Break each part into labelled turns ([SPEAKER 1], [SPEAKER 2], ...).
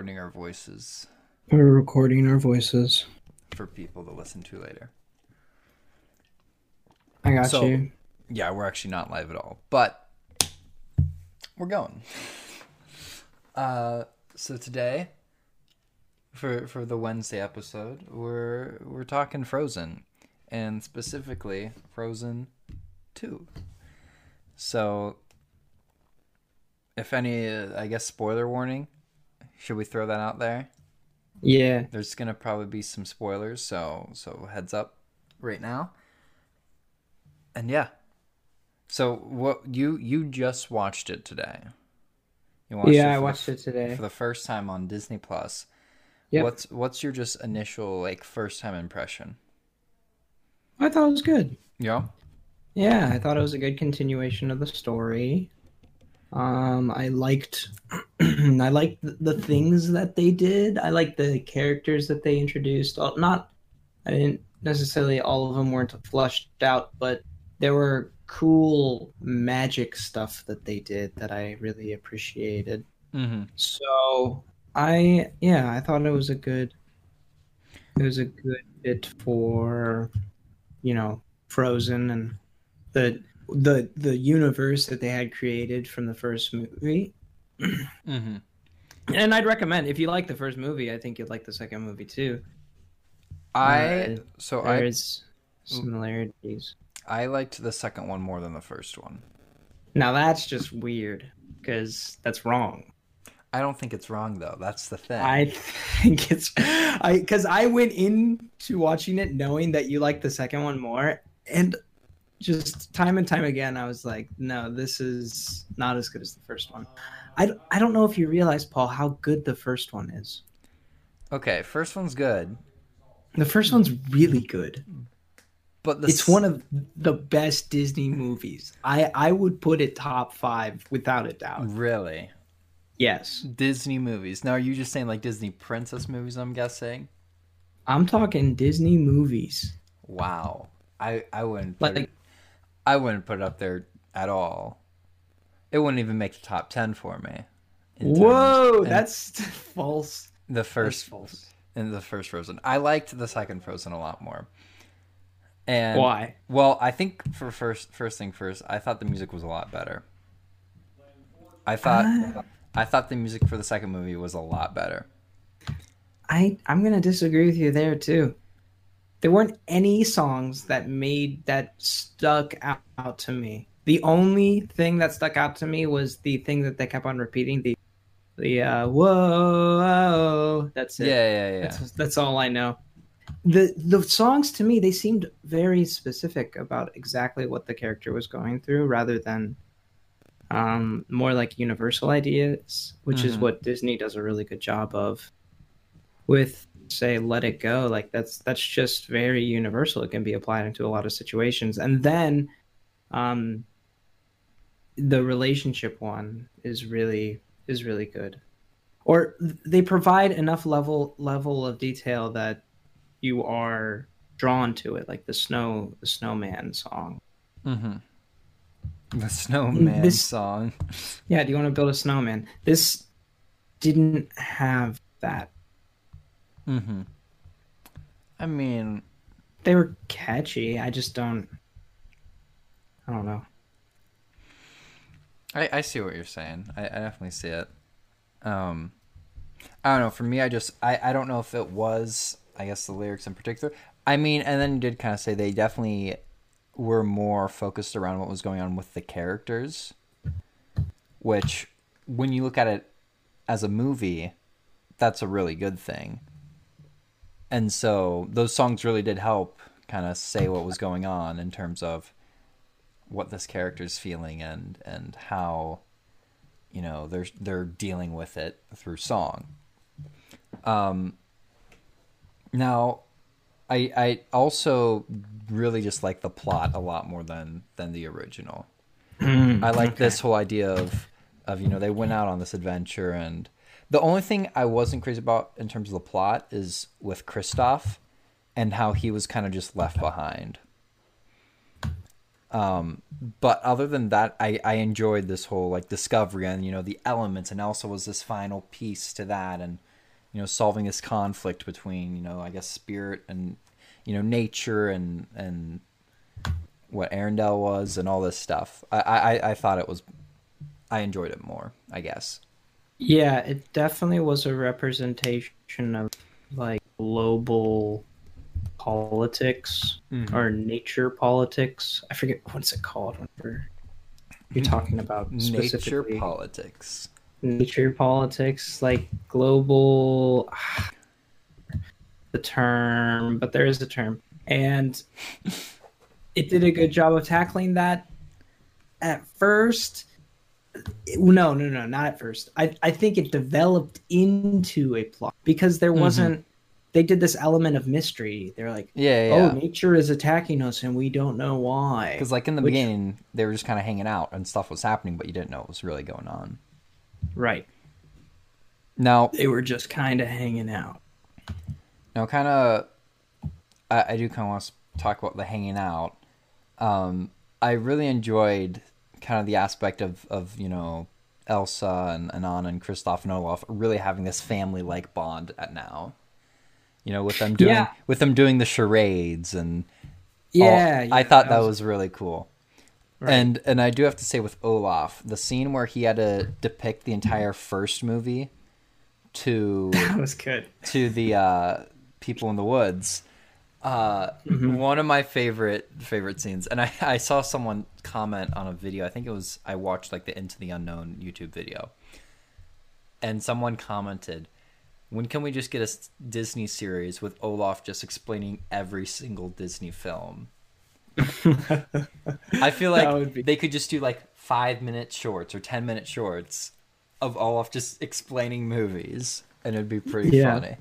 [SPEAKER 1] recording our voices
[SPEAKER 2] We're recording our voices.
[SPEAKER 1] for people to listen to later.
[SPEAKER 2] I got
[SPEAKER 1] So-
[SPEAKER 2] you.
[SPEAKER 1] Yeah, we're actually not live at all, but we're going. Uh, so today, for for the Wednesday episode, we're we're talking Frozen, and specifically Frozen Two. So, if any, uh, I guess spoiler warning. Should we throw that out there?
[SPEAKER 2] Yeah.
[SPEAKER 1] There's gonna probably be some spoilers, so so heads up right now. And yeah. So what you you just watched it today? You watched
[SPEAKER 2] yeah, I watched
[SPEAKER 1] the,
[SPEAKER 2] it today.
[SPEAKER 1] for the first time on Disney Plus.
[SPEAKER 2] Yep.
[SPEAKER 1] What's what's your just initial like first time impression?
[SPEAKER 2] I thought it was good.
[SPEAKER 1] Yeah.
[SPEAKER 2] Yeah, I thought it was a good continuation of the story. Um, I liked, I liked the, things that they did. I liked the characters that they introduced. Not, I didn't necessarily all of them weren't flushed out, but there were cool magic stuff that they did that I really appreciated.
[SPEAKER 1] Mm-hmm.
[SPEAKER 2] So I yeah, I thought it was a good it was a good bit for you know, Frozen and the the the universe that they had created from the first movie.
[SPEAKER 1] Mm-hmm.
[SPEAKER 2] And I'd recommend if you like the first movie, I think you'd like the second movie too.
[SPEAKER 1] I
[SPEAKER 2] Uh,
[SPEAKER 1] so I
[SPEAKER 2] There's similarities.
[SPEAKER 1] I liked the second one more than the first one.
[SPEAKER 2] Now that's just weird because that's wrong.
[SPEAKER 1] I don't think it's wrong though. That's the thing.
[SPEAKER 2] I think it's I because I went into watching it knowing that you like the second one more, and just time and time again, I was like, no, this is not as good as the first one. I, I don't know if you realize, Paul, how good the first one is.
[SPEAKER 1] okay, first one's good,
[SPEAKER 2] The first one's really good.
[SPEAKER 1] but the
[SPEAKER 2] It's
[SPEAKER 1] s-
[SPEAKER 2] one of the best Disney movies. I I would put it top five without a doubt.
[SPEAKER 1] really
[SPEAKER 2] Yes,
[SPEAKER 1] Disney movies. Now, are you just saying like Disney princess movies? I'm guessing.
[SPEAKER 2] I'm talking Disney movies.
[SPEAKER 1] Wow, I I wouldn't
[SPEAKER 2] Like
[SPEAKER 1] it, I wouldn't put it up there at all. It wouldn't even make the top ten for me.
[SPEAKER 2] Whoa, that's false.
[SPEAKER 1] the
[SPEAKER 2] That's
[SPEAKER 1] first
[SPEAKER 2] false.
[SPEAKER 1] in the first Frozen. I liked the second Frozen a lot more. And
[SPEAKER 2] Why?
[SPEAKER 1] Well, I think for first first thing first, I thought the music was a lot better. I thought
[SPEAKER 2] Ah.
[SPEAKER 1] I thought the music for the second movie was a lot better.
[SPEAKER 2] I I'm gonna disagree with you there too. There weren't any songs that made that stuck out, out to me. The only thing that stuck out to me was the thing that they kept on repeating the the uh, whoa. That's it.
[SPEAKER 1] Yeah, yeah, yeah.
[SPEAKER 2] That's that's all I know. The the songs to me they seemed very specific about exactly what the character was going through rather than um more like universal ideas, which is
[SPEAKER 1] Mhm.
[SPEAKER 2] what Disney does a really good job of with say let it go like that's that's just very universal. It can be applied into a lot of situations. And then um the relationship one is really is really good. Or they provide enough level level of detail that you are drawn to it like the snow the snowman song.
[SPEAKER 1] Mm-hmm. The snowman
[SPEAKER 2] This-
[SPEAKER 1] song.
[SPEAKER 2] yeah do you want to build a snowman? This didn't have that
[SPEAKER 1] Mm-hmm. I mean,
[SPEAKER 2] they were catchy i just don't i don't know
[SPEAKER 1] I, I see what you're saying. I, I definitely see it. Um, I don't know. For me, I just I, I don't know if it was I guess the lyrics in particular. I mean, and then you did kind of say they definitely were more focused around what was going on with the characters, which when you look at it as a movie, that's a really good thing. And so those songs really did help kind of say what was going on in terms of what this character's feeling and and how you know they're they're dealing with it through song. Um now I I also really just like the plot a lot more than than the original. I like this whole idea of of you know they went out on this adventure and the only thing I wasn't crazy about in terms of the plot is with Kristoff and how he was kind of just left behind. Um, but other than that, I, I enjoyed this whole like discovery and you know the elements, and also was this final piece to that, and you know solving this conflict between you know I guess spirit and you know nature and and what Arendelle was and all this stuff. I, I I thought it was I enjoyed it more. I guess.
[SPEAKER 2] Yeah, it definitely was a representation of like global politics
[SPEAKER 1] Mhm.
[SPEAKER 2] or nature politics. I forget what's it called whenever you're talking about
[SPEAKER 1] Nature politics.
[SPEAKER 2] nature politics, like global the term, but there is a term. And it did a good job of tackling that at first. No, no, no, not at first. I, I think it developed into a plot because there
[SPEAKER 1] Mhm.
[SPEAKER 2] wasn't. They did this element of mystery. They're like,
[SPEAKER 1] Yeah, yeah.
[SPEAKER 2] "Oh, nature is attacking us, and we don't know why."
[SPEAKER 1] Because like in the
[SPEAKER 2] Which-
[SPEAKER 1] beginning, they were just kind of hanging out and stuff was happening, but you didn't know what was really going on.
[SPEAKER 2] Right,
[SPEAKER 1] Now,
[SPEAKER 2] they were just kind of hanging out.
[SPEAKER 1] now, kind of, I, I do kind of want to talk about the hanging out. Um, I really enjoyed kind of the aspect of of you know Elsa and, Anna and Kristoff and Olaf really having this family like bond at now. You know, with them doing
[SPEAKER 2] Yeah.
[SPEAKER 1] with them doing the charades and all-
[SPEAKER 2] Yeah,
[SPEAKER 1] I thought that was really cool.
[SPEAKER 2] Right.
[SPEAKER 1] And and I do have to say with Olaf, the scene where he had to depict the entire first movie to
[SPEAKER 2] that was good.
[SPEAKER 1] to the uh, people in the woods. Uh,
[SPEAKER 2] Mm-hmm.
[SPEAKER 1] One of my favorite favorite scenes, and I, I saw someone comment on a video. I think it was I watched like the Into the Unknown YouTube video, and someone commented, "When can we just get a Disney series with Olaf just explaining every single Disney film?" I feel like
[SPEAKER 2] be-
[SPEAKER 1] they could just do like five minute shorts or ten minute shorts of Olaf just explaining movies, and it'd be pretty
[SPEAKER 2] Yeah.
[SPEAKER 1] funny.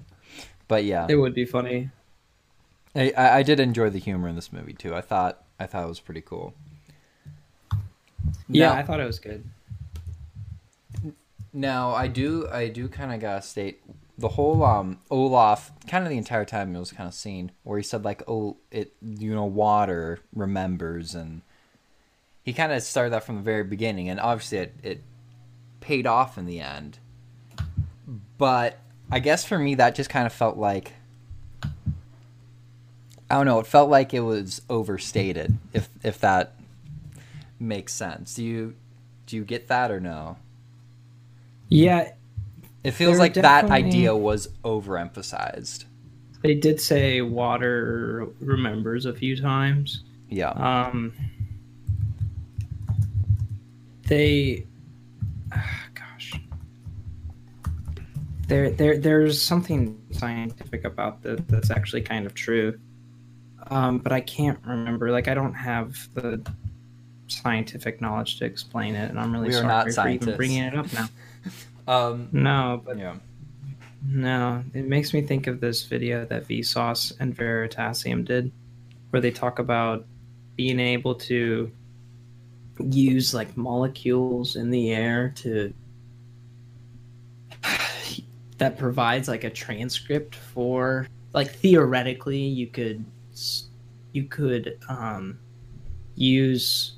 [SPEAKER 1] But yeah,
[SPEAKER 2] It would be funny.
[SPEAKER 1] I, I did enjoy the humor in this movie too. I thought I thought it was pretty cool.
[SPEAKER 2] Yeah,
[SPEAKER 1] Now-
[SPEAKER 2] I thought it was good.
[SPEAKER 1] Now I do I do kind of gotta state the whole um Olaf kind of the entire time it was kind of seen where he said like oh it you know water remembers and he kind of started that from the very beginning and obviously it it paid off in the end. But I guess for me that just kind of felt like I don't know it felt like it was overstated if if that makes sense. Do you do you get that or no?
[SPEAKER 2] Yeah,
[SPEAKER 1] It feels like that idea was overemphasized.
[SPEAKER 2] they did say water remembers a few times.
[SPEAKER 1] Yeah.
[SPEAKER 2] Um, they, ah, gosh, there, there, there's something scientific about that that's actually kind of true. Um, but I can't remember. Like, I don't have the scientific knowledge to explain it, and I'm really
[SPEAKER 1] We
[SPEAKER 2] sorry for even bringing it up now.
[SPEAKER 1] Um.
[SPEAKER 2] No, but
[SPEAKER 1] Yeah.
[SPEAKER 2] no, it makes me think of this video that Vsauce and Veritasium did, where they talk about being able to use like molecules in the air to that provides like a transcript for like theoretically you could you could um use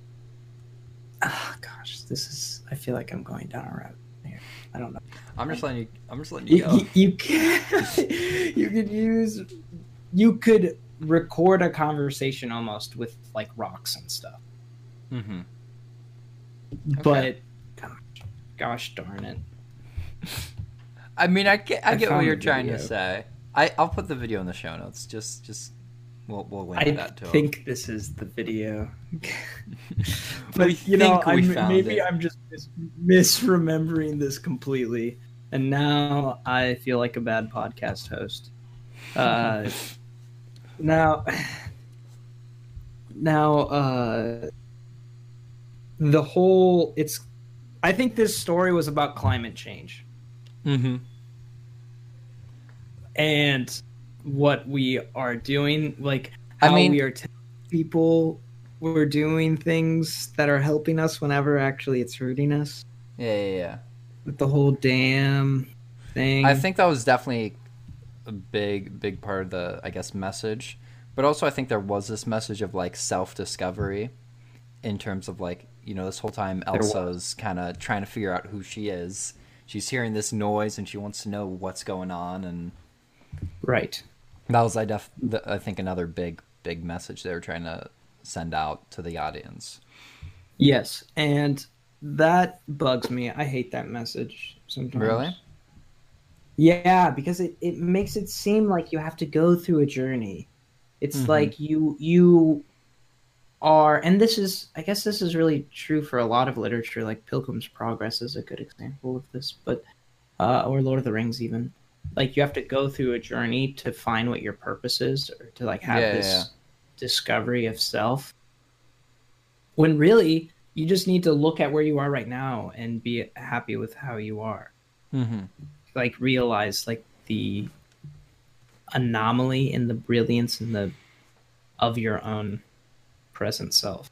[SPEAKER 2] ah gosh this is i feel like i'm going down a rabbit here i don't know
[SPEAKER 1] I'm just letting you. I'm just letting you
[SPEAKER 2] you,
[SPEAKER 1] go.
[SPEAKER 2] you, you can you could use you could record a conversation almost with like rocks and stuff
[SPEAKER 1] mm-hmm.
[SPEAKER 2] but gosh, gosh darn it
[SPEAKER 1] I mean, I get. I
[SPEAKER 2] I
[SPEAKER 1] get what you're trying to say. I I'll put the video in the show notes. Just just we'll we'll link
[SPEAKER 2] i
[SPEAKER 1] that to
[SPEAKER 2] think this is the video but you know
[SPEAKER 1] we
[SPEAKER 2] I'm,
[SPEAKER 1] found
[SPEAKER 2] maybe
[SPEAKER 1] it.
[SPEAKER 2] i'm just mis- misremembering this completely and now i feel like a bad podcast host uh now now uh the whole it's i think this story was about climate change
[SPEAKER 1] Mm-hmm.
[SPEAKER 2] and what we are doing like
[SPEAKER 1] I
[SPEAKER 2] how
[SPEAKER 1] mean-
[SPEAKER 2] we are telling people we're doing things that are helping us whenever actually it's hurting us
[SPEAKER 1] Yeah, yeah, yeah.
[SPEAKER 2] with the whole dam thing
[SPEAKER 1] I think that was definitely a big, big part of the, I guess, message. But also, I think there was this message of like self discovery, in terms of like you know this whole time Elsa's kind of trying to figure out who she is. She's hearing this noise and she wants to know what's going on, and
[SPEAKER 2] Right.
[SPEAKER 1] That was I def I think another big big message they were trying to send out to the audience.
[SPEAKER 2] Yes, and that bugs me. I hate that message sometimes.
[SPEAKER 1] Really?
[SPEAKER 2] Yeah, because it, it makes it seem like you have to go through a journey. It's
[SPEAKER 1] Mhm.
[SPEAKER 2] like you you are and this is I guess this is really true for a lot of literature, like Pilgrim's Progress is a good example of this, but uh, or Lord of the Rings even. Like you have to go through a journey to find what your purpose is or to like have
[SPEAKER 1] Yeah,
[SPEAKER 2] this
[SPEAKER 1] yeah.
[SPEAKER 2] discovery of self. When really you just need to look at where you are right now and be happy with how you are
[SPEAKER 1] Mm-hmm.
[SPEAKER 2] like realize like the anomaly in the brilliance and the of your own present self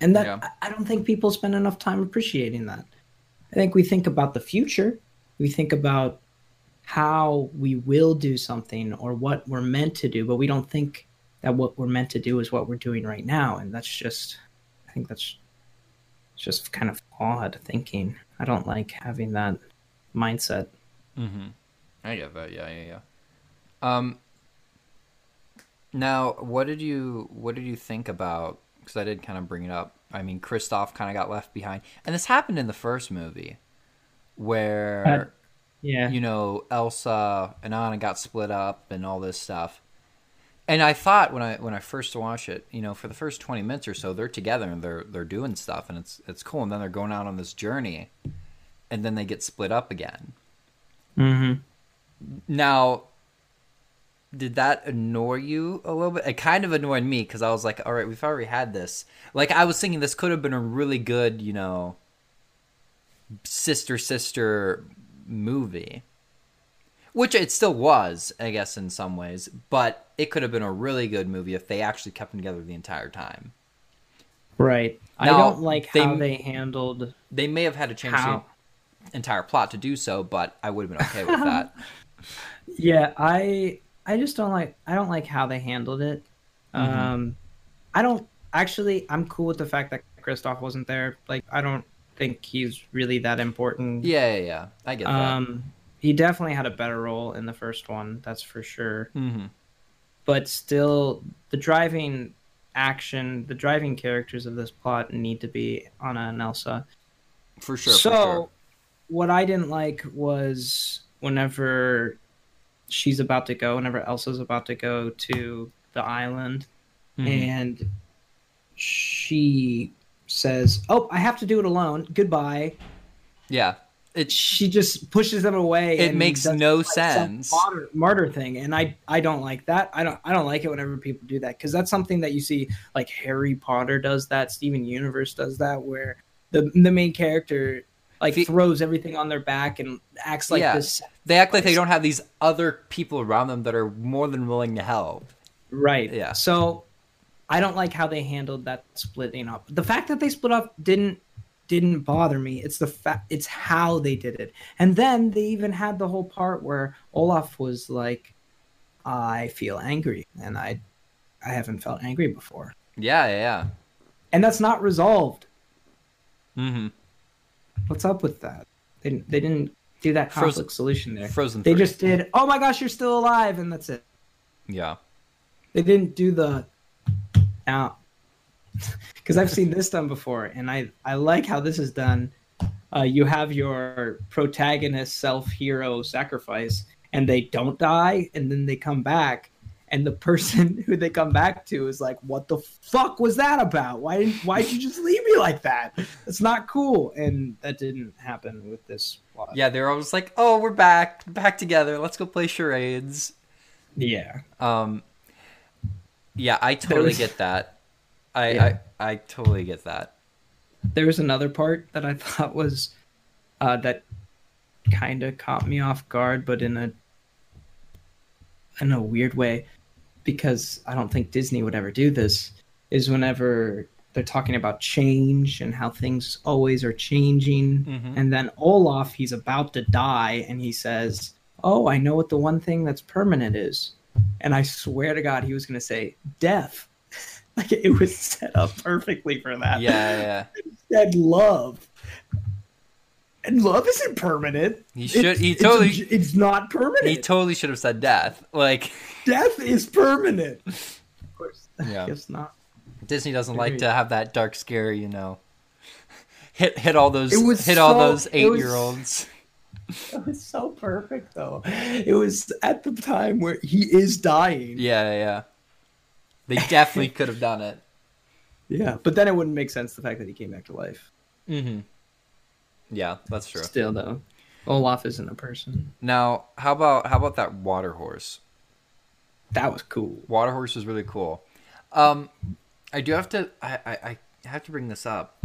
[SPEAKER 2] and that
[SPEAKER 1] Yeah.
[SPEAKER 2] I- i don't think people spend enough time appreciating that i think we think about the future we think about how we will do something or what we're meant to do but we don't think that what we're meant to do is what we're doing right now and that's just i think that's just kind of odd thinking i don't like having that mindset
[SPEAKER 1] Mm-hmm. I get that. Yeah, yeah, yeah. Um. Now, what did you what did you think about? Because I did kind of bring it up. I mean, Kristoff kind of got left behind, and this happened in the first movie, where
[SPEAKER 2] yeah
[SPEAKER 1] you know Elsa and Anna got split up and all this stuff. And I thought when I when I first watched it, you know, for the first twenty minutes or so, they're together and they're they're doing stuff, and it's it's cool. And then they're going out on this journey, and then they get split up again.
[SPEAKER 2] Mm-hmm.
[SPEAKER 1] Now, did that annoy you a little bit? It kind of annoyed me because I was like, all right, we've already had this. Like, I was thinking this could have been a really good, you know, sister sister movie. Which it still was, I guess, in some ways. But it could have been a really good movie if they actually kept them together the entire time.
[SPEAKER 2] Right. I don't like
[SPEAKER 1] they-
[SPEAKER 2] how they handled
[SPEAKER 1] They may have had to change
[SPEAKER 2] how.
[SPEAKER 1] the entire plot to do so, but I would have been okay with that.
[SPEAKER 2] Yeah, I I just don't like I don't like how they handled it.
[SPEAKER 1] Mhm.
[SPEAKER 2] Um, I don't actually. I'm cool with the fact that Kristoff wasn't there. Like, I don't think he's really that important.
[SPEAKER 1] yeah, yeah, yeah. I get that.
[SPEAKER 2] Um, he definitely had a better role in the first one. That's for sure.
[SPEAKER 1] hmm
[SPEAKER 2] but still the driving action the driving characters of this plot need to be anna and elsa
[SPEAKER 1] For sure.
[SPEAKER 2] so
[SPEAKER 1] for sure.
[SPEAKER 2] what i didn't like was whenever she's about to go whenever elsa's about to go to the island
[SPEAKER 1] Mhm.
[SPEAKER 2] and she says oh i have to do it alone goodbye
[SPEAKER 1] Yeah, it
[SPEAKER 2] she just pushes them away
[SPEAKER 1] it makes no
[SPEAKER 2] like,
[SPEAKER 1] sense.
[SPEAKER 2] martyr, martyr thing and i i don't like that i don't i don't like it whenever people do that because that's something that you see like harry potter does that steven universe does that where the the main character like
[SPEAKER 1] The-
[SPEAKER 2] throws everything on their back and acts like
[SPEAKER 1] Yeah.
[SPEAKER 2] this
[SPEAKER 1] They act like they don't have these other people around them that are more than willing to help.
[SPEAKER 2] right
[SPEAKER 1] Yeah.
[SPEAKER 2] so i don't like how they handled that splitting up the fact that they split up didn't didn't bother me it's the fact it's how they did it and then they even had the whole part where olaf was like i feel angry and i i haven't felt angry before
[SPEAKER 1] Yeah, yeah, yeah.
[SPEAKER 2] and that's not resolved.
[SPEAKER 1] Mm-hmm.
[SPEAKER 2] what's up with that they, didn't- they didn't do that
[SPEAKER 1] Frozen-
[SPEAKER 2] conflict solution there
[SPEAKER 1] Frozen.
[SPEAKER 2] they
[SPEAKER 1] 3.
[SPEAKER 2] just did oh my gosh you're still alive and that's it
[SPEAKER 1] Yeah.
[SPEAKER 2] they didn't do the now because i've seen this done before and i i like how this is done. Uh, you have your protagonist self hero sacrifice and they don't die and then they come back and the person who they come back to is like what the fuck was that about? Why didn't why did you just leave me like that? It's not cool. And that didn't happen with this plot.
[SPEAKER 1] Yeah, they're always like, "Oh, we're back, back together. Let's go play charades."
[SPEAKER 2] yeah.
[SPEAKER 1] Um, yeah, I totally
[SPEAKER 2] was-
[SPEAKER 1] get that. I,
[SPEAKER 2] Yeah.
[SPEAKER 1] I I totally get that.
[SPEAKER 2] there was another part that I thought was uh, that kind of caught me off guard, but in a in a weird way, because I don't think Disney would ever do this. Is whenever they're talking about change and how things always are changing,
[SPEAKER 1] Mhm.
[SPEAKER 2] and then Olaf, he's about to die, and he says, "Oh, I know what the one thing that's permanent is," and I swear to God, he was going to say death. Like it was set up perfectly for that.
[SPEAKER 1] Yeah, yeah.
[SPEAKER 2] Said love. And love isn't permanent.
[SPEAKER 1] He should-
[SPEAKER 2] It's-
[SPEAKER 1] he totally-
[SPEAKER 2] a- It's, not permanent.
[SPEAKER 1] He totally should have said death. Like
[SPEAKER 2] Death is permanent. Of course.
[SPEAKER 1] Yeah.
[SPEAKER 2] I guess not.
[SPEAKER 1] Disney doesn't like to have that dark, scary, you know. Hit hit all those
[SPEAKER 2] It was
[SPEAKER 1] hit all those
[SPEAKER 2] it was-
[SPEAKER 1] eight year olds.
[SPEAKER 2] It was so perfect though. It was at the time where he is dying.
[SPEAKER 1] Yeah, yeah. They definitely could have done it.
[SPEAKER 2] Yeah, but then it wouldn't make sense the fact that he came back to life.
[SPEAKER 1] Mm-hmm. Yeah, that's true.
[SPEAKER 2] Still though, Olaf isn't a person.
[SPEAKER 1] Now, how about how about that water horse?
[SPEAKER 2] That was cool.
[SPEAKER 1] Water horse was really cool. Um, I do have to. I I, I have to bring this up.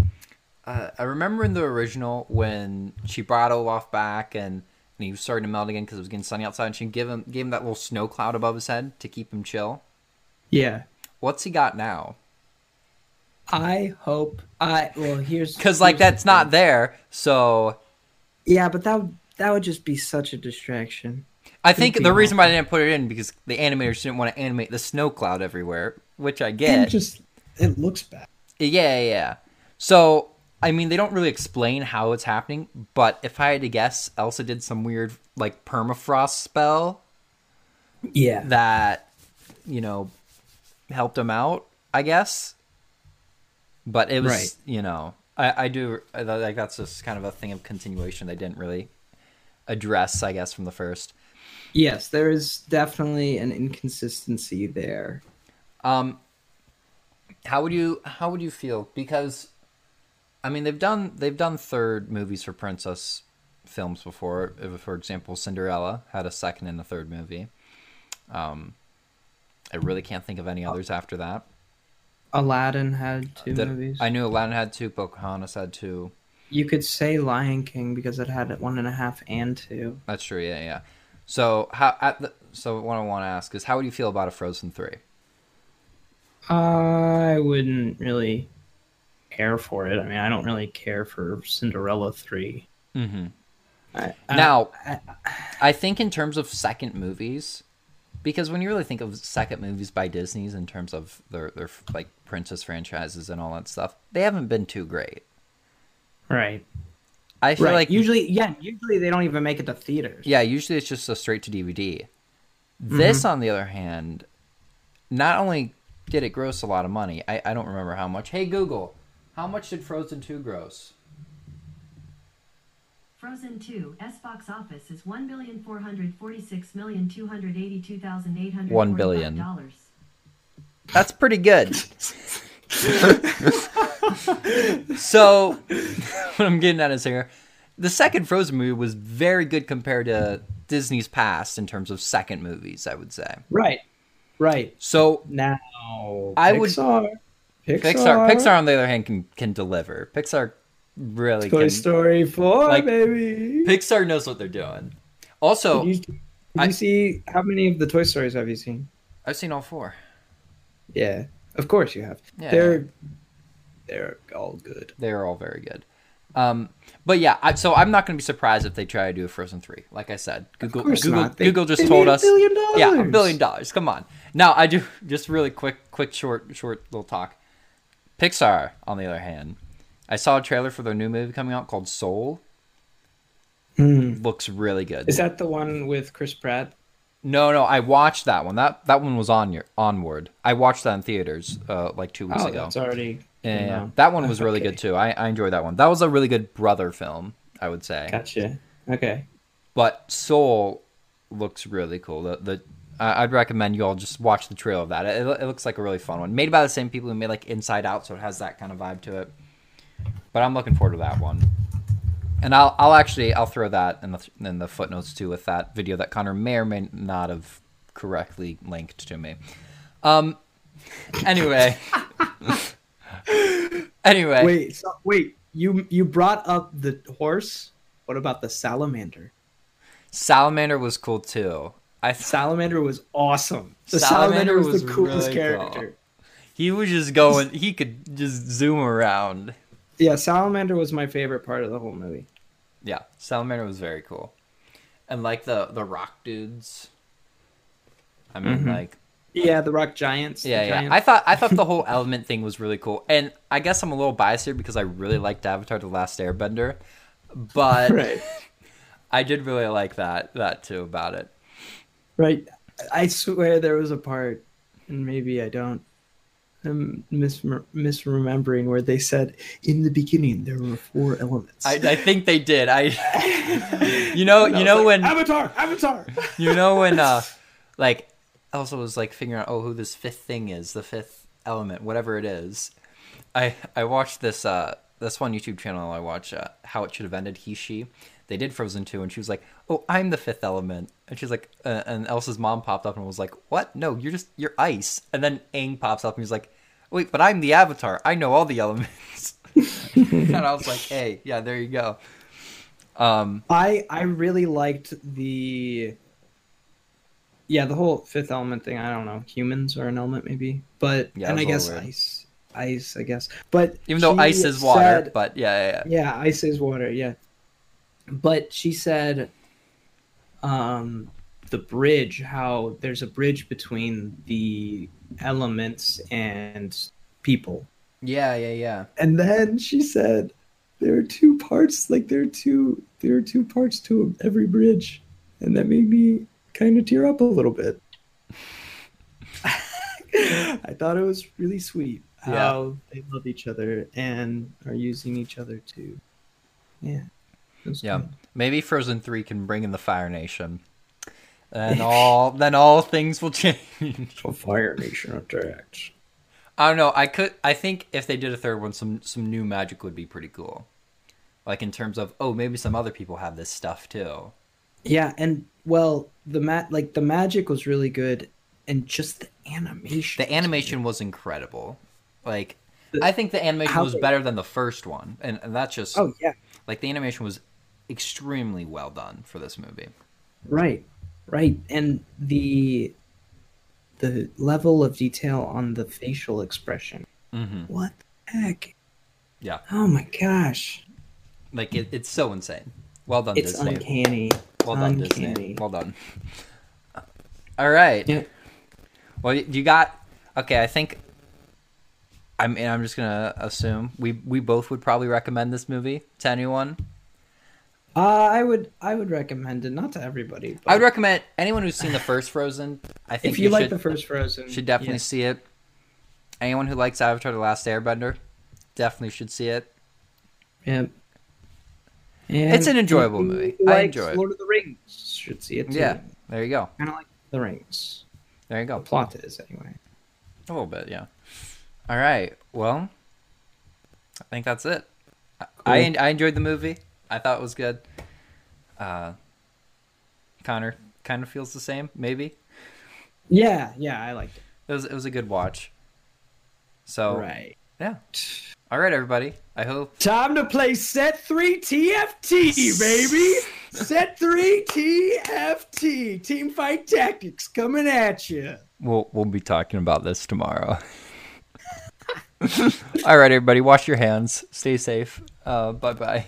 [SPEAKER 1] Uh, I remember in the original when she brought Olaf back and, and he was starting to melt again because it was getting sunny outside, and she gave him gave him that little snow cloud above his head to keep him chill.
[SPEAKER 2] Yeah.
[SPEAKER 1] What's he got now?
[SPEAKER 2] I hope I well here's
[SPEAKER 1] Because like
[SPEAKER 2] here's the
[SPEAKER 1] that's not there. So
[SPEAKER 2] Yeah, but that would that would just be such a distraction.
[SPEAKER 1] I think the reason why I didn't put it in because the animators didn't want to animate the snow cloud everywhere, which I get.
[SPEAKER 2] And just it looks bad.
[SPEAKER 1] Yeah, yeah. So, I mean, they don't really explain how it's happening, but if I had to guess, Elsa did some weird, like, permafrost spell
[SPEAKER 2] Yeah.
[SPEAKER 1] that, you know, helped him out, I guess. But it was,
[SPEAKER 2] Right.
[SPEAKER 1] you know, I, I do, I, like, that's just kind of a thing of continuation they didn't really address, I guess, from the first.
[SPEAKER 2] Yes, there is definitely an inconsistency there.
[SPEAKER 1] Um, how would you how would you feel? Because, I mean, they've done they've done third movies for princess films before. For example, Cinderella had a second and a third movie. Um, I really can't think of any others after that.
[SPEAKER 2] Aladdin had two
[SPEAKER 1] That-
[SPEAKER 2] movies.
[SPEAKER 1] I knew Aladdin had two. Pocahontas had two.
[SPEAKER 2] You could say Lion King because it had one and a half and two.
[SPEAKER 1] That's true. Yeah, yeah. So how at the so what I want to ask is how would you feel about a Frozen three?
[SPEAKER 2] I wouldn't really care for it. I mean, I don't really care for Cinderella three.
[SPEAKER 1] Mm-hmm.
[SPEAKER 2] I, I-
[SPEAKER 1] Now,
[SPEAKER 2] I-
[SPEAKER 1] I think in terms of second movies, because when you really think of second movies by Disney's in terms of their their like princess franchises and all that stuff, they haven't been too great.
[SPEAKER 2] right,
[SPEAKER 1] I feel
[SPEAKER 2] right.
[SPEAKER 1] like
[SPEAKER 2] usually, yeah, usually they don't even make it to theaters.
[SPEAKER 1] yeah, usually it's just a straight to DVD. This, on the other hand, not only did it gross a lot of money, I, I don't remember how much. Hey Google, how much did Frozen two gross?
[SPEAKER 3] Frozen 2, S box office is one billion four hundred forty-six million two hundred eighty-two thousand eight hundred
[SPEAKER 1] One billion.
[SPEAKER 3] dollars.
[SPEAKER 1] That's pretty good. so, what I'm getting at is here, the second Frozen movie was very good compared to Disney's past in terms of second movies. I would say.
[SPEAKER 2] right, right.
[SPEAKER 1] So
[SPEAKER 2] Now,
[SPEAKER 1] I would-
[SPEAKER 2] Pixar, Pixar,
[SPEAKER 1] Pixar, on the other hand can can deliver. Pixar really
[SPEAKER 2] Toy
[SPEAKER 1] can.
[SPEAKER 2] Story four,
[SPEAKER 1] like,
[SPEAKER 2] baby.
[SPEAKER 1] Pixar knows what they're doing. Also,
[SPEAKER 2] Did you, did
[SPEAKER 1] I-
[SPEAKER 2] you see how many of the Toy Stories have you seen?
[SPEAKER 1] I've seen all four.
[SPEAKER 2] Yeah, of course you have.
[SPEAKER 1] Yeah.
[SPEAKER 2] They're they're all good.
[SPEAKER 1] They're all very good. Um, but yeah, I, so I'm not going to be surprised if they try to do a Frozen three. Like I said, Google Google.
[SPEAKER 2] They-
[SPEAKER 1] Google just told us Yeah, a billion dollars. Come on. Now I do just really quick, quick, short, short little talk. Pixar, on the other hand, I saw a trailer for their new movie coming out called Soul. Looks really good.
[SPEAKER 2] Is that the one with Chris Pratt?
[SPEAKER 1] no, no, I watched that one. That that one was on your Onward. I watched that in theaters uh, like two weeks
[SPEAKER 2] Oh,
[SPEAKER 1] ago.
[SPEAKER 2] that's already.
[SPEAKER 1] Yeah,
[SPEAKER 2] came
[SPEAKER 1] yeah. that one was really
[SPEAKER 2] Okay.
[SPEAKER 1] good too. I, I enjoyed that one. That was a really good brother film, I would say.
[SPEAKER 2] Gotcha. Okay.
[SPEAKER 1] But Soul looks really cool. The the I I'd recommend you all just watch the trailer of that. It, it looks like a really fun one, made by the same people who made like Inside Out, so it has that kind of vibe to it. But I'm looking forward to that one. And I'll I'll actually I'll throw that in the in the footnotes too with that video that Connor may or may not have correctly linked to me. Um. Anyway. anyway.
[SPEAKER 2] Wait. So, wait. You you brought up the horse. What about the salamander?
[SPEAKER 1] Salamander was cool too. I th-
[SPEAKER 2] Salamander was awesome. The
[SPEAKER 1] Salamander
[SPEAKER 2] salamander, was,
[SPEAKER 1] was
[SPEAKER 2] the coolest
[SPEAKER 1] really cool.
[SPEAKER 2] character.
[SPEAKER 1] he was just going. He could just zoom around.
[SPEAKER 2] Yeah, salamander was my favorite part of the whole movie.
[SPEAKER 1] Yeah, Salamander was very cool, and like the the rock dudes. I mean,
[SPEAKER 2] Mhm.
[SPEAKER 1] like
[SPEAKER 2] Yeah, the rock giants.
[SPEAKER 1] Yeah, yeah.
[SPEAKER 2] giants.
[SPEAKER 1] I thought I thought the whole element thing was really cool, and I guess I'm a little biased here because I really liked Avatar: The Last Airbender, but
[SPEAKER 2] right,
[SPEAKER 1] I did really like that that too about it.
[SPEAKER 2] Right. I swear there was a part, and maybe I don't. I'm mis- misremembering where they said in the beginning there were four elements.
[SPEAKER 1] I, I think they did. I, you know, you know
[SPEAKER 2] like,
[SPEAKER 1] when
[SPEAKER 2] Avatar, Avatar.
[SPEAKER 1] you know when uh, like Elsa was like figuring out oh who this fifth thing is, the fifth element, whatever it is. I I watched this uh this one YouTube channel I watch uh, how it should have ended. He she. They did Frozen 2, and she was like, "Oh, I'm the fifth element," and she's like, uh, and Elsa's mom popped up and was like, "What? No, you're just you're ice." And then Aang pops up and he's like, "Wait, but I'm the Avatar. I know all the elements." and I was like, "Hey, yeah, there you go." Um,
[SPEAKER 2] I I really liked the yeah the whole fifth element thing. I don't know, humans are an element maybe, but
[SPEAKER 1] Yeah,
[SPEAKER 2] and I guess
[SPEAKER 1] weird.
[SPEAKER 2] ice, ice, I guess. But
[SPEAKER 1] even though ice is water,
[SPEAKER 2] said-
[SPEAKER 1] but yeah, yeah, yeah.
[SPEAKER 2] yeah, ice is water. Yeah, but she said, um, the bridge. How there's a bridge between the elements and people.
[SPEAKER 1] yeah, yeah, yeah.
[SPEAKER 2] And then she said, there are two parts. Like there are two. There are two parts to every bridge, and that made me kind of tear up a little bit. I thought it was really sweet how they love each other and are using each other to, yeah. It was
[SPEAKER 1] Yeah.
[SPEAKER 2] good.
[SPEAKER 1] Maybe Frozen Three can bring in the Fire Nation, and all then all things will change.
[SPEAKER 2] A Fire Nation attacks.
[SPEAKER 1] I don't know. I could. I think if they did a third one, some some new magic would be pretty cool. Like in terms of oh, maybe some other people have this stuff too.
[SPEAKER 2] Yeah, and well, the mat like the magic was really good, and just the animation.
[SPEAKER 1] The animation was incredible. Like
[SPEAKER 2] The-
[SPEAKER 1] I think the animation was
[SPEAKER 2] they-
[SPEAKER 1] better than the first one, and, and that's just
[SPEAKER 2] Oh yeah,
[SPEAKER 1] like the animation was extremely well done for this movie.
[SPEAKER 2] Right, right, and the the level of detail on the facial expression.
[SPEAKER 1] hmm
[SPEAKER 2] What the heck?
[SPEAKER 1] Yeah,
[SPEAKER 2] Oh my gosh,
[SPEAKER 1] like it, it's so insane. Well done,
[SPEAKER 2] it's
[SPEAKER 1] Disney.
[SPEAKER 2] uncanny.
[SPEAKER 1] Well done,
[SPEAKER 2] uncanny.
[SPEAKER 1] Disney. Well done. All right.
[SPEAKER 2] Yeah.
[SPEAKER 1] Well, you got okay. I think. I mean, I'm just gonna assume we we both would probably recommend this movie to anyone.
[SPEAKER 2] Uh, I would I would recommend it, not to everybody. But
[SPEAKER 1] I would recommend anyone who's seen the first Frozen. I think
[SPEAKER 2] if you, like
[SPEAKER 1] should,
[SPEAKER 2] the first Frozen,
[SPEAKER 1] should definitely
[SPEAKER 2] yeah.
[SPEAKER 1] see it. Anyone who likes Avatar: The Last Airbender definitely should see it.
[SPEAKER 2] Yeah. And
[SPEAKER 1] It's an enjoyable movie. I enjoy it.
[SPEAKER 2] Lord of the Rings should see it too.
[SPEAKER 1] Yeah. There you go.
[SPEAKER 2] kind of like the Rings.
[SPEAKER 1] There you
[SPEAKER 2] The
[SPEAKER 1] go.
[SPEAKER 2] plot is anyway.
[SPEAKER 1] A little bit, yeah. All right. Well, I think that's it. I I, I enjoyed the movie. I thought it was good. Uh, Connor kind of feels the same, maybe.
[SPEAKER 2] Yeah, yeah, I liked it.
[SPEAKER 1] It was it was a good watch. So
[SPEAKER 2] Right.
[SPEAKER 1] yeah. All right, everybody. I hope
[SPEAKER 2] Time to play set three TFT, baby. set three TFT. Teamfight Tactics coming at you.
[SPEAKER 1] we'll we'll be talking about this tomorrow. All right, everybody. Wash your hands. Stay safe. Uh, bye bye.